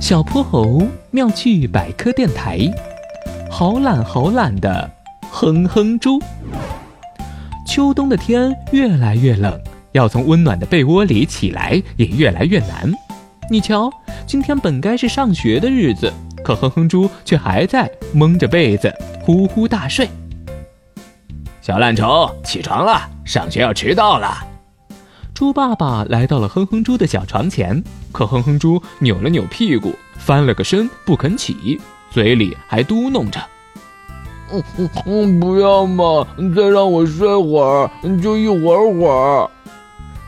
小泼猴妙趣百科电台，好懒好懒的哼哼猪。秋冬的天越来越冷，要从温暖的被窝里起来也越来越难。你瞧，今天本该是上学的日子，可哼哼猪却还在蒙着被子呼呼大睡。小懒虫，起床了，上学要迟到了。猪爸爸来到了哼哼猪的小床前，可哼哼猪扭了扭屁股，翻了个身，不肯起，嘴里还嘟哝着：“嗯嗯嗯，不要嘛，再让我睡会儿，就一会儿会儿。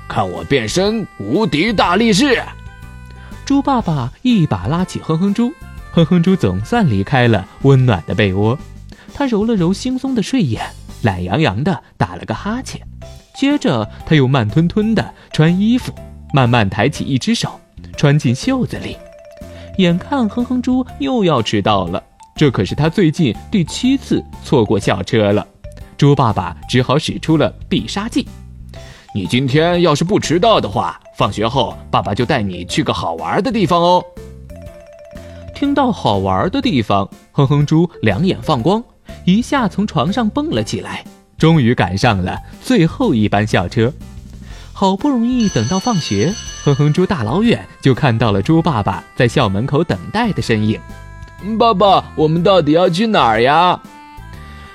看我变身无敌大力士！”猪爸爸一把拉起哼哼猪，哼哼猪总算离开了温暖的被窝，他揉了揉惺忪的睡眼，懒洋洋地打了个哈欠。接着，他又慢吞吞地穿衣服，慢慢抬起一只手，穿进袖子里。眼看哼哼猪又要迟到了，这可是他最近第七次错过校车了。猪爸爸只好使出了必杀技：“你今天要是不迟到的话，放学后爸爸就带你去个好玩的地方哦。”听到好玩的地方，哼哼猪两眼放光，一下从床上蹦了起来。终于赶上了最后一班校车，好不容易等到放学，哼哼猪大老远就看到了猪爸爸在校门口等待的身影。爸爸，我们到底要去哪儿呀？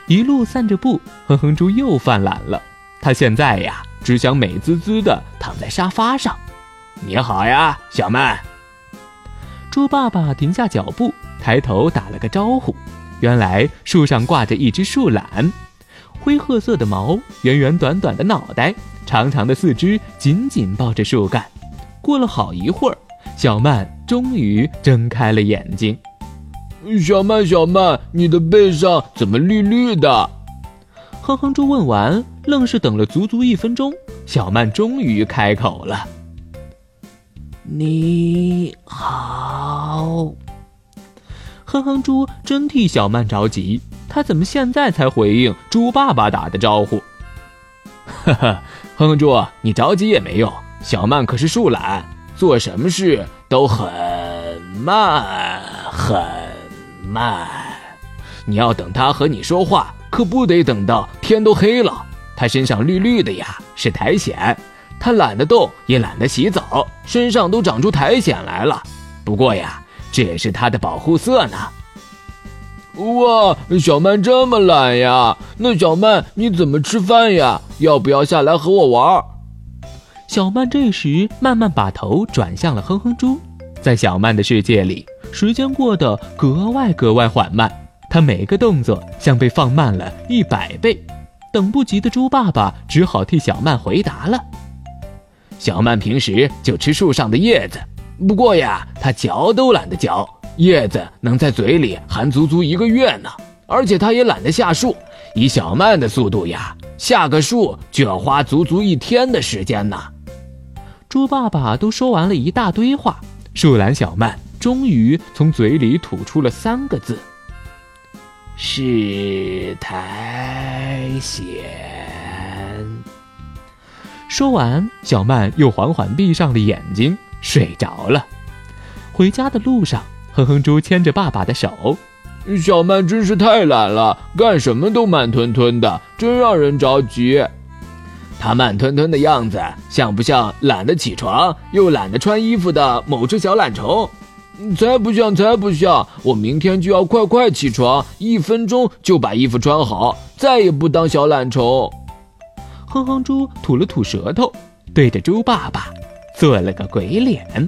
一路散着步，哼哼猪又犯懒了。他现在呀，只想美滋滋的躺在沙发上。你好呀，小曼。猪爸爸停下脚步，抬头打了个招呼。原来树上挂着一只树懒。灰褐色的毛，圆圆短短的脑袋，长长的四肢紧紧抱着树干。过了好一会儿，小曼终于睁开了眼睛。小曼，小曼，你的背上怎么绿绿的？哼哼猪问完，愣是等了足足一分钟，小曼终于开口了：“你好。”哼哼猪真替小曼着急。他怎么现在才回应猪爸爸打的招呼？呵呵，哼哼猪，你着急也没用。小曼可是树懒，做什么事都很慢很慢。你要等他和你说话，可不得等到天都黑了。他身上绿绿的呀，是苔藓。他懒得动，也懒得洗澡，身上都长出苔藓来了。不过呀，这也是他的保护色呢。哇，小曼这么懒呀？那小曼你怎么吃饭呀？要不要下来和我玩？小曼这时慢慢把头转向了哼哼猪，在小曼的世界里，时间过得格外格外缓慢，她每个动作像被放慢了一百倍。等不及的猪爸爸只好替小曼回答了：“小曼平时就吃树上的叶子，不过呀，她嚼都懒得嚼。”叶子能在嘴里含足足一个月呢，而且它也懒得下树。以小曼的速度呀，下个树就要花足足一天的时间呢。猪爸爸都说完了一大堆话，树懒小曼终于从嘴里吐出了三个字：“是苔藓。”说完，小曼又缓缓闭上了眼睛，睡着了。回家的路上。哼哼猪牵着爸爸的手，小曼真是太懒了，干什么都慢吞吞的，真让人着急。他慢吞吞的样子，像不像懒得起床又懒得穿衣服的某只小懒虫？才不像，才不像！我明天就要快快起床，一分钟就把衣服穿好，再也不当小懒虫。哼哼猪吐了吐舌头，对着猪爸爸做了个鬼脸。